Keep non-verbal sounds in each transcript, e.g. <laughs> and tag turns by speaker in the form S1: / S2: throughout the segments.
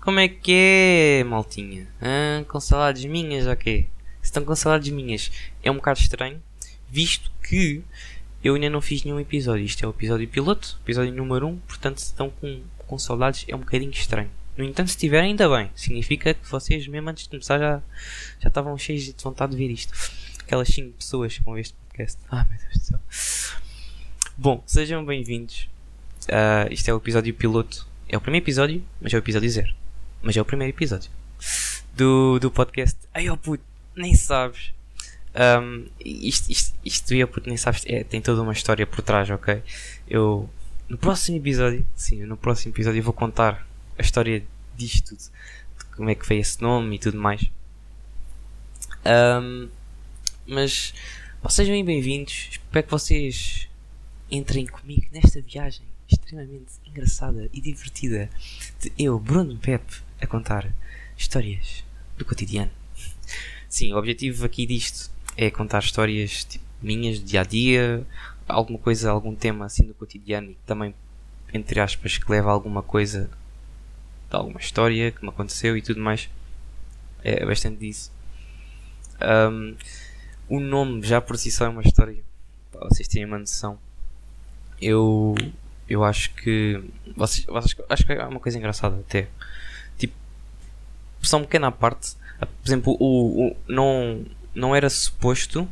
S1: Como é que é, maltinha? Ah, com saudades minhas, ok? Estão com saudades minhas, é um bocado estranho, visto que eu ainda não fiz nenhum episódio. Isto é o episódio piloto, episódio número 1, portanto, se estão com, com saudades, é um bocadinho estranho. No entanto, se tiverem, ainda bem. Significa que vocês, mesmo antes de começar, já, já estavam cheios de vontade de ver isto. Aquelas 5 pessoas que vão ver este podcast. <laughs> Ah, meu Deus do céu. Bom, sejam bem-vindos. Uh, isto é o episódio piloto. É o primeiro episódio, mas é o episódio zero. Mas é o primeiro episódio do, do podcast. Ai, oh puto, nem sabes. Um, isto, isto, isto eu puto, nem sabes. É, tem toda uma história por trás, ok? Eu, no próximo episódio, sim, no próximo episódio, eu vou contar a história disto tudo. De como é que veio esse nome e tudo mais. Um, mas sejam bem-vindos. Espero que vocês entrem comigo nesta viagem extremamente engraçada e divertida de eu, Bruno Pepe, a contar histórias do cotidiano. Sim, o objetivo aqui disto é contar histórias tipo, minhas, dia a dia, alguma coisa, algum tema assim do cotidiano e também, entre aspas, que leva a alguma coisa de alguma história que me aconteceu e tudo mais. É bastante disso. Um, o nome já por si só é uma história. Para vocês terem uma noção. Eu, eu acho que. Vocês, vocês, acho que é uma coisa engraçada até. Só uma pequena parte. Por exemplo, o, o, não, não era suposto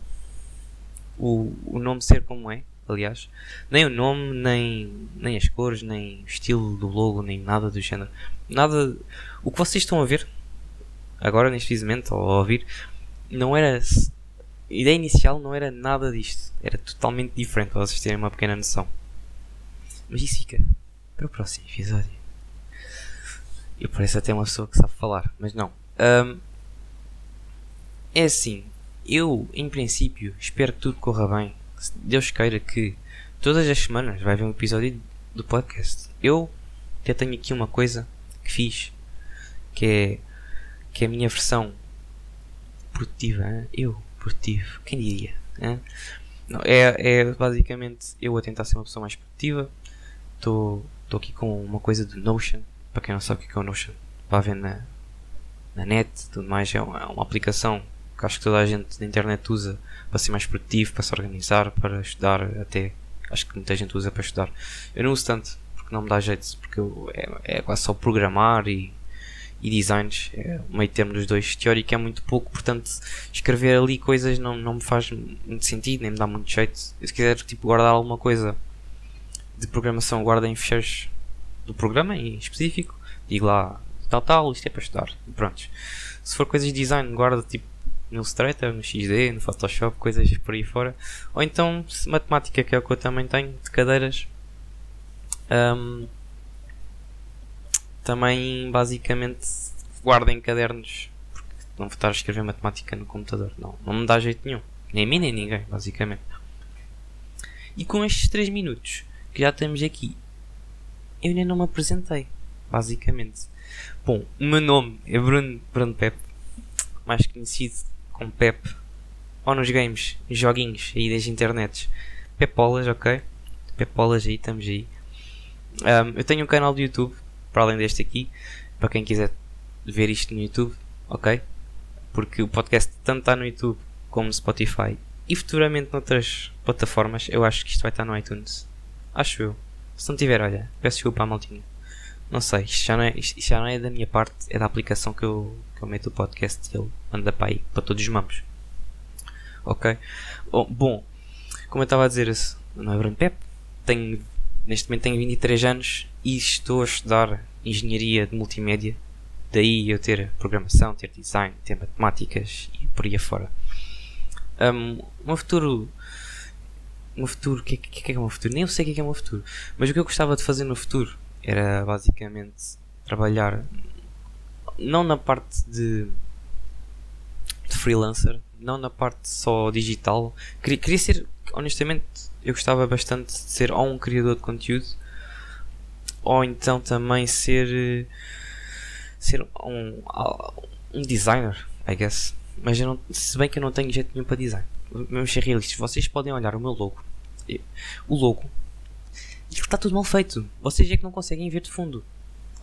S1: o, o nome ser como é aliás. Nem o nome, nem, nem as cores, nem o estilo do logo, nem nada do género. Nada. O que vocês estão a ver agora, neste momento, ou a ouvir, não era. A ideia inicial não era nada disto. Era totalmente diferente, para vocês terem uma pequena noção. Mas isso fica para o próximo episódio. Eu pareço até uma pessoa que sabe falar, mas não. Um, é assim, eu, em princípio, espero que tudo corra bem Deus queira que todas as semanas vai haver um episódio do podcast. Eu até tenho aqui uma coisa que fiz que é que é a minha versão produtiva. Hein? Eu, produtivo, quem diria? Não, é, é basicamente eu a tentar ser uma pessoa mais produtiva. Estou aqui com uma coisa do Notion. Para quem não sabe o que é o Notion, vá ver na, na net tudo mais. É uma, é uma aplicação que acho que toda a gente na internet usa para ser mais produtivo, para se organizar, para estudar até. Acho que muita gente usa para estudar. Eu não uso tanto, porque não me dá jeito, porque eu, é, é quase só programar e, e designs, é o meio termo dos dois. Teórico é muito pouco, portanto, escrever ali coisas não, não me faz muito sentido, nem me dá muito jeito. Se quiser tipo, guardar alguma coisa de programação, guarda em fecheiros do programa em específico, digo lá tal, tal, isto é para estudar. Pronto. Se for coisas de design, guarda tipo no Illustrator, no XD, no Photoshop, coisas por aí fora. Ou então matemática, que é o que eu também tenho, de cadeiras. Um, também basicamente guardem cadernos porque não vou estar a escrever matemática no computador. Não, não me dá jeito nenhum. Nem a mim nem a ninguém, basicamente. E com estes 3 minutos que já estamos aqui, eu ainda não me apresentei, basicamente. Bom, o meu nome é Bruno, Bruno Pep, mais conhecido com Pep ou nos games, joguinhos aí das internets. Pepolas, ok? Pepolas aí, estamos aí. Um, eu tenho um canal de YouTube, para além deste aqui, para quem quiser ver isto no YouTube, ok? Porque o podcast tanto está no YouTube como no Spotify e futuramente noutras plataformas. Eu acho que isto vai estar no iTunes. Acho eu. Se não tiver, olha, peço desculpa à maltinha. Não sei, isto já não, é, isto já não é da minha parte, é da aplicação que eu, que eu meto o podcast e ele manda para aí, para todos os mamos. Ok? Bom, como eu estava a dizer, não é Bruno Pep, tenho, neste momento tenho 23 anos e estou a estudar Engenharia de Multimédia. Daí eu ter programação, ter design, ter matemáticas e por aí afora. Um, um futuro. Um futuro. O que, que, que é, é um futuro? Nem eu sei o que é, que é um futuro. Mas o que eu gostava de fazer no futuro era basicamente trabalhar não na parte de, de freelancer, não na parte só digital. Queria, queria ser, honestamente, eu gostava bastante de ser ou um criador de conteúdo ou então também ser ser um, um designer, I guess. Mas eu não, se bem que eu não tenho jeito nenhum para design. Vamos ser realistas, vocês podem olhar o meu logo. O logo ele está tudo mal feito. Vocês é que não conseguem ver de fundo.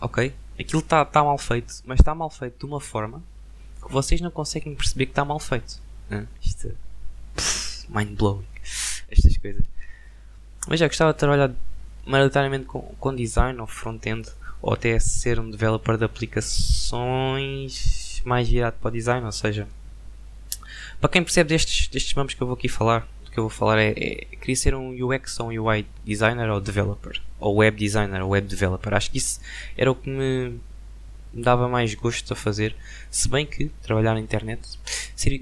S1: ok? Aquilo está tá mal feito, mas está mal feito de uma forma que vocês não conseguem perceber que está mal feito. Né? Isto é mind blowing. Estas coisas. Mas já gostava de trabalhar maioritariamente com, com design ou front-end ou até ser um developer de aplicações mais virado para o design, ou seja, para quem percebe destes, destes mamos que eu vou aqui falar, que eu vou falar é, é queria ser um UX ou um UI designer ou developer, ou web designer ou web developer. Acho que isso era o que me, me dava mais gosto a fazer, se bem que trabalhar na internet, seria,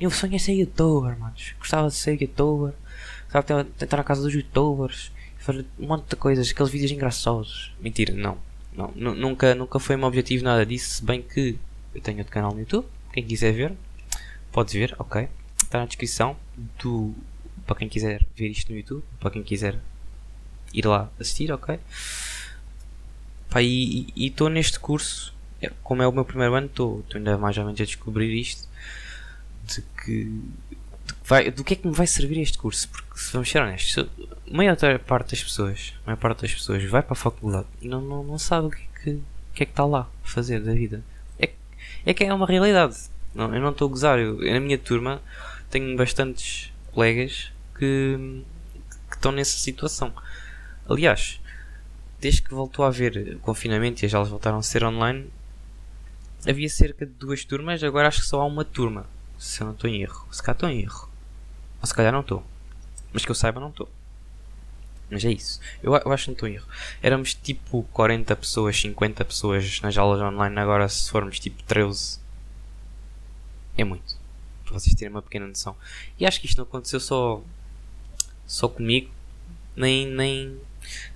S1: meu sonho é ser youtuber, manos. Gostava de ser youtuber, gostava de tentar a casa dos youtubers, fazer um monte de coisas, aqueles vídeos engraçados. Mentira, não. Não, nunca, nunca foi meu objetivo nada disso, se bem que eu tenho outro canal no YouTube. Quem quiser ver, pode ver, ok. Está na descrição do. Para quem quiser ver isto no YouTube, para quem quiser ir lá assistir, ok. Pá, e estou neste curso, é, como é o meu primeiro ano, estou ainda mais ou menos a descobrir isto. De que. Vai, do que é que me vai servir este curso? Porque se vamos ser honestos, a maior parte das pessoas, a maior parte das pessoas vai para a faculdade e não, não, não sabe o que, é que, que é que está lá a fazer da vida é que é uma realidade. Não, eu não estou a gozar. Eu, na minha turma tenho bastantes colegas que, que estão nessa situação. Aliás, desde que voltou a haver confinamento e as aulas voltaram a ser online, havia cerca de duas turmas, agora acho que só há uma turma. Se eu não estou em erro. Se calhar estou em erro. Ou se calhar não estou. Mas que eu saiba, não estou. Mas é isso. Eu, eu acho que não estou em erro. Éramos tipo 40 pessoas, 50 pessoas nas aulas online. Agora, se formos tipo 13, é muito. Para vocês terem uma pequena noção. E acho que isto não aconteceu só, só comigo, nem, nem,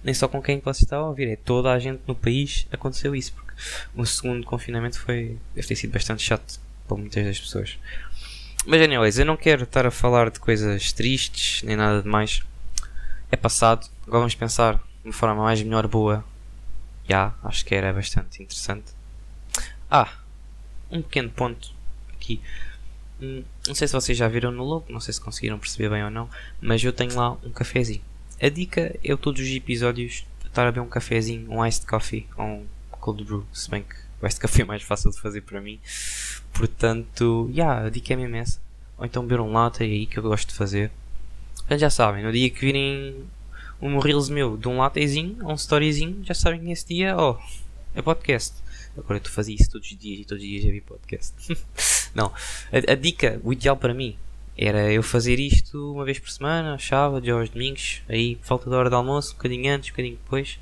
S1: nem só com quem vocês estavam a ouvir. É toda a gente no país aconteceu isso. Porque o segundo confinamento foi, deve ter sido bastante chato para muitas das pessoas. Mas, anyways, eu não quero estar a falar de coisas tristes nem nada de mais é passado. Agora vamos pensar de uma forma mais melhor, boa. Já, acho que era bastante interessante. Ah, um pequeno ponto aqui. Não sei se vocês já viram no logo, não sei se conseguiram perceber bem ou não, mas eu tenho lá um cafezinho. A dica é eu todos os episódios estar a beber um cafezinho, um iced coffee ou um cold brew, se bem que o iced coffee é mais fácil de fazer para mim. Portanto, yeah, a dica é mesmo essa. Ou então beber um latte é aí que eu gosto de fazer. Portanto, já sabem, no dia que virem um Reels meu de um lattezinho ou um storyzinho, já sabem que nesse dia, oh, é podcast. Agora tu fazia isso todos os dias e todos os dias já vi podcast. <laughs> Não, a, a, dica, o ideal para mim era eu fazer isto uma vez por semana, sábado, aos domingos, aí falta da hora de almoço, um bocadinho antes, um bocadinho depois,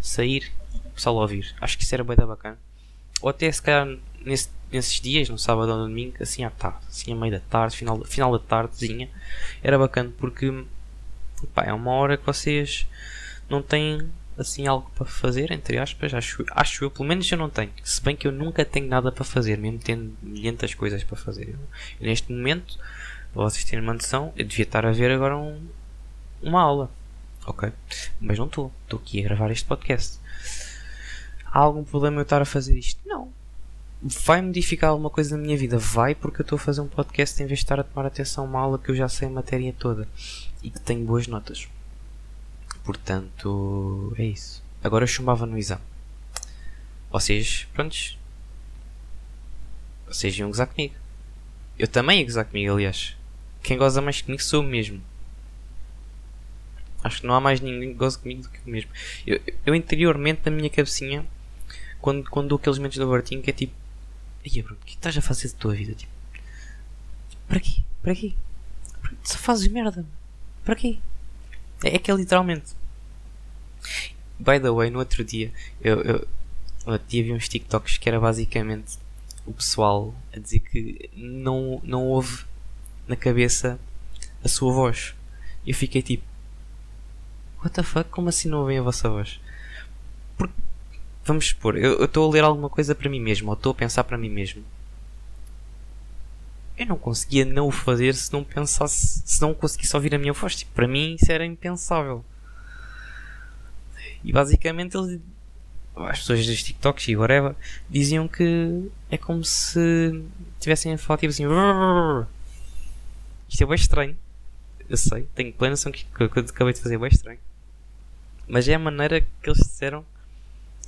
S1: sair, o pessoal ouvir. Acho que isso era bem da bacana. Ou até se calhar nesse, nesses dias, no sábado ou no domingo, assim à tarde, assim a meio da tarde, final, final da tardezinha, era bacana porque pá, é uma hora que vocês não têm assim algo para fazer, entre aspas, acho, acho eu, pelo menos eu não tenho. Se bem que eu nunca tenho nada para fazer, mesmo tendo milhentas coisas para fazer. Eu, neste momento, para vocês terem uma noção, eu devia estar a ver agora um, uma aula. Ok? Mas não estou. Estou aqui a gravar este podcast. Há algum problema eu estar a fazer isto? Não vai modificar alguma coisa na minha vida? Vai, porque eu estou a fazer um podcast em vez de estar a tomar atenção a uma aula que eu já sei a matéria toda e que tenho boas notas. Portanto, é isso. Agora eu chumbava no exame. Vocês, prontos. Vocês iam gozar comigo. Eu também ia gozar comigo, aliás. Quem goza mais comigo sou eu mesmo. Acho que não há mais ninguém que goze comigo do que eu mesmo. Eu, eu interiormente, na minha cabecinha, quando, quando dou aqueles momentos do Bertinho, que é tipo Ia, Bruno, o que estás a fazer da tua vida? Tipo, para quê? Para quê? Só fazes merda. Para quê? É, é que é literalmente. By the way, no outro dia, eu, eu, no outro dia vi uns TikToks que era basicamente o pessoal a dizer que não, não ouve na cabeça a sua voz. E eu fiquei tipo, what the fuck? Como assim não ouvem a vossa voz? Porque Vamos supor, eu estou a ler alguma coisa para mim mesmo, ou estou a pensar para mim mesmo. Eu não conseguia não o fazer se não pensasse, se não conseguisse ouvir a minha voz. Tipo, para mim isso era impensável. E basicamente eles, as pessoas dos TikToks e whatever, diziam que é como se tivessem a falar tipo assim. Isto é bem estranho. Eu sei, tenho plena noção que, que, que eu acabei de fazer é bem estranho. Mas é a maneira que eles disseram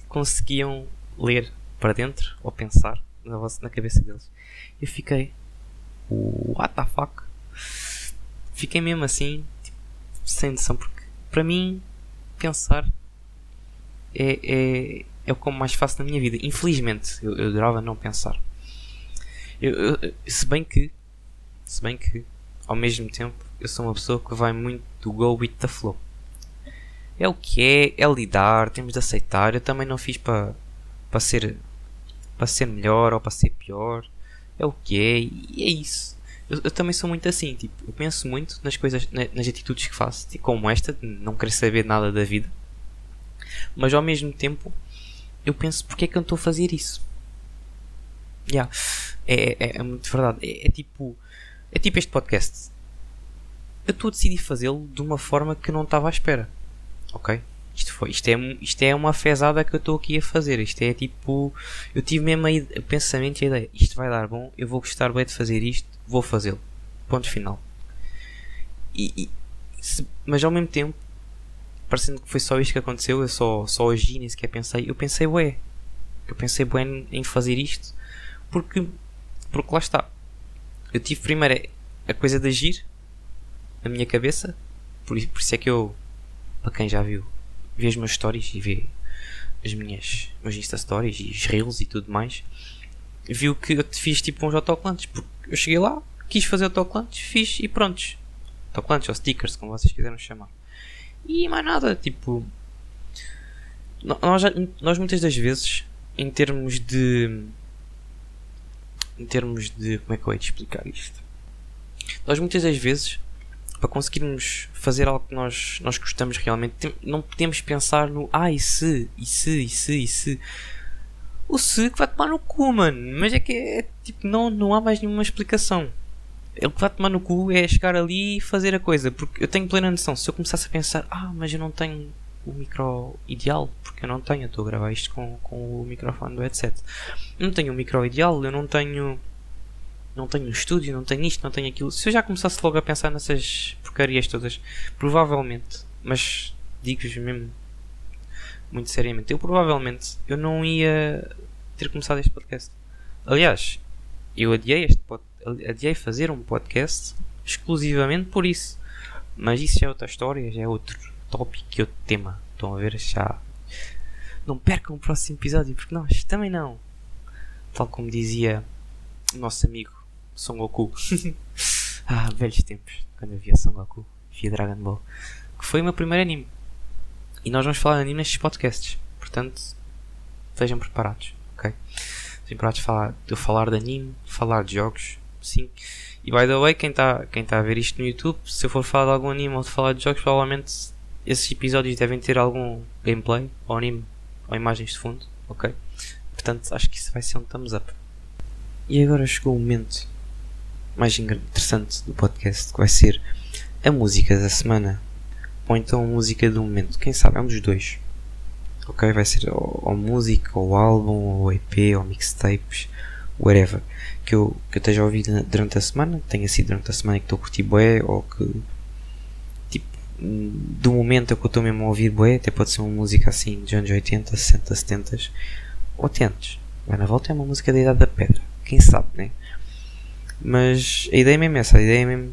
S1: conseguiam ler para dentro ou pensar na, vossa, na cabeça deles. Eu fiquei, what the fuck? Fiquei mesmo assim, tipo, sem noção, porque para mim, pensar é, é, é o como mais faço na minha vida. Infelizmente, eu, eu adorava não pensar. Eu, eu, se bem que, se bem que, ao mesmo tempo, eu sou uma pessoa que vai muito do go with the flow. É o que é, é lidar, temos de aceitar. Eu também não fiz para para ser para ser melhor ou para ser pior. É o que é e é isso. Eu, eu, também sou muito assim, tipo, eu penso muito nas coisas, nas atitudes que faço, tipo, como esta, de não querer saber nada da vida. Mas ao mesmo tempo, eu penso porque é que eu estou a fazer isso. Yeah. É, é, é muito verdade. É, é, tipo. É tipo este podcast. Eu estou a decidir fazê-lo de uma forma que não estava à espera. Ok? Isto, foi, isto, é, isto é uma fezada que eu estou aqui a fazer. Isto é tipo. Eu tive mesmo o pensamento e a ideia. Isto vai dar bom, eu vou gostar bem de fazer isto, vou fazê-lo. Ponto final. E, e se, mas ao mesmo tempo, parecendo que foi só isto que aconteceu, eu só, só agi, nem sequer pensei. Eu pensei, ué. Eu pensei, bem em fazer isto porque, porque lá está. Eu tive primeiro a coisa de agir na minha cabeça. Por, por isso é que eu, para quem já viu, vê as minhas stories e vê as minhas meus Insta Stories e os Reels e tudo mais, viu que eu fiz tipo uns autocolantes. Porque eu cheguei lá, quis fazer autocolantes, fiz e prontos. Autocolantes ou stickers, como vocês quiseram chamar. E mais nada, tipo. Nós, nós muitas das vezes, em termos de. Em termos de. Como é que eu hei de explicar isto? Nós muitas das vezes para conseguirmos fazer algo que nós, nós gostamos realmente, tem, não podemos pensar no ah, e se, e se, e se, e se. O se que vai tomar no cu, mano. Mas é que é tipo, não, não há mais nenhuma explicação. Ele que vai tomar no cu é chegar ali e fazer a coisa. Porque eu tenho plena noção. Se eu começasse a pensar, ah, mas eu não tenho o micro ideal, porque eu não tenho, eu estou a gravar isto com, com o microfone do headset. Não tenho o micro ideal, eu não tenho não tenho um estúdio, não tenho isto, não tenho aquilo. Se eu já começasse logo a pensar nessas porcarias todas, provavelmente, mas digo-vos mesmo muito seriamente, eu provavelmente eu não ia ter começado este podcast. Aliás, eu adiei este adiei fazer um podcast exclusivamente por isso. Mas isso é outra história, já é outro tópico outro tema. Estão a ver? Já. Não percam o próximo episódio, porque nós também não. Tal como dizia o nosso amigo Son Goku. <laughs> ah, velhos tempos, quando eu via Son Goku, via Dragon Ball, que foi o meu primeiro anime. E nós vamos falar de anime nestes podcasts, portanto, estejam preparados, ok? Estejam preparados falar, de falar de anime, falar de jogos, sim. E by the way, quem está quem tá a ver isto no YouTube, se eu for falar de algum anime ou de falar de jogos, provavelmente esses episódios devem ter algum gameplay, ou anime, ou imagens de fundo, ok? Portanto, acho que isso vai ser um thumbs up. E agora chegou o momento mais interessante do podcast, que vai ser a música da semana. Ou então a música do momento. Quem sabe? É um dos dois. Ok? Vai ser ou, ou música, ou álbum, ou EP, ou mixtapes, whatever. Que eu, que eu esteja a ouvir durante a semana. Tenha sido durante a semana que estou a curtir bué, ou que. Tipo, do momento é que eu estou mesmo a ouvir bué. Até pode ser uma música assim dos anos 80, 60, 70 ou 80. Vai na volta é uma música da Idade da Pedra. Quem sabe, né? Mas a ideia é mesmo essa, a ideia é mesmo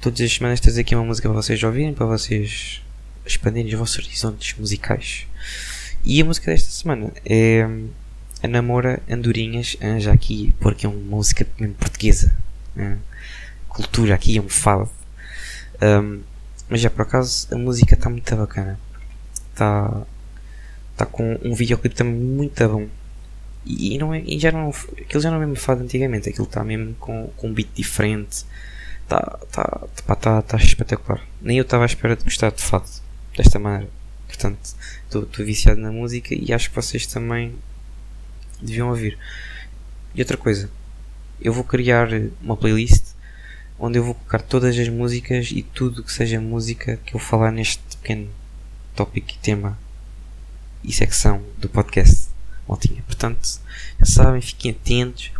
S1: todas as semanas trazer aqui uma música para vocês ouvirem, para vocês expandirem os vossos horizontes musicais. E a música desta semana é a Namora Andorinhas, já aqui, porque é uma música portuguesa, né? cultura aqui, é um fado. Um, mas já por acaso a música está muito bacana, está tá com um videoclipe também muito bom. E, não é, e já não, aquilo já não é mesmo fado antigamente, aquilo está mesmo com, com um beat diferente, está tá, tá, tá, tá espetacular. Nem eu estava à espera de gostar de fado desta maneira. Portanto, estou viciado na música e acho que vocês também deviam ouvir. E outra coisa, eu vou criar uma playlist onde eu vou colocar todas as músicas e tudo que seja música que eu falar neste pequeno tópico e tema e secção do podcast Portanto, já sabem, fiquem atentos.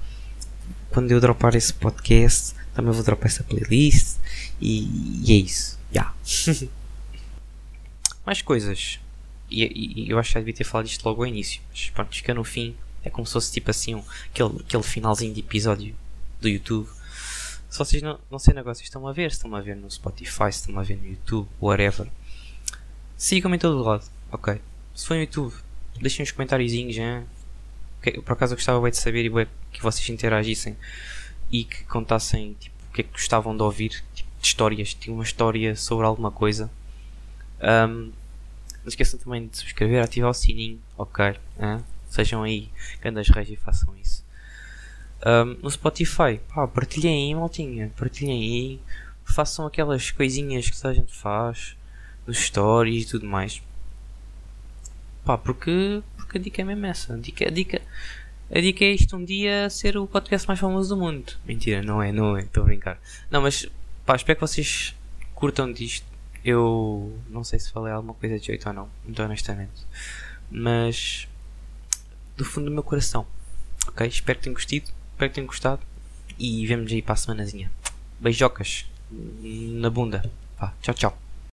S1: Quando eu dropar esse podcast, também vou dropar essa playlist. E, e é isso. Já. Yeah. <laughs> Mais coisas. e, e, eu acho que já devia ter falado isto logo ao início, mas pronto, fica no fim, é como se fosse tipo assim um, aquele, aquele finalzinho de episódio do YouTube. Se vocês não, não sei negócios estão a ver, se estão a ver no Spotify, se estão a ver no YouTube, whatever, sigam-me em todo lado, ok? Se for no YouTube, deixem uns comentáriozinhos, hein? por acaso eu gostava bem de saber e que vocês interagissem e que contassem tipo, o que é que gostavam de ouvir, tipo, de histórias, tinha uma história sobre alguma coisa. Um, não esqueçam também de subscrever, ativar o sininho, ok? Sejam aí grandes reis e façam isso. Um, no Spotify, pá, partilhem aí, maltinha, partilhem aí, façam aquelas coisinhas que a gente faz nos stories e tudo mais. Pá, porque, porque a dica é mesmo essa. A dica, a dica, a dica é isto um dia ser o podcast mais famoso do mundo. Mentira, não é, não é, estou a brincar. Não, mas pá, espero que vocês curtam disto. Eu não sei se falei alguma coisa de jeito ou não, muito honestamente. Mas do fundo do meu coração. Ok? Espero que tenham gostado. Espero que tenham gostado. E vemos aí para a semanazinha. Beijocas na bunda. Pá, tchau, tchau.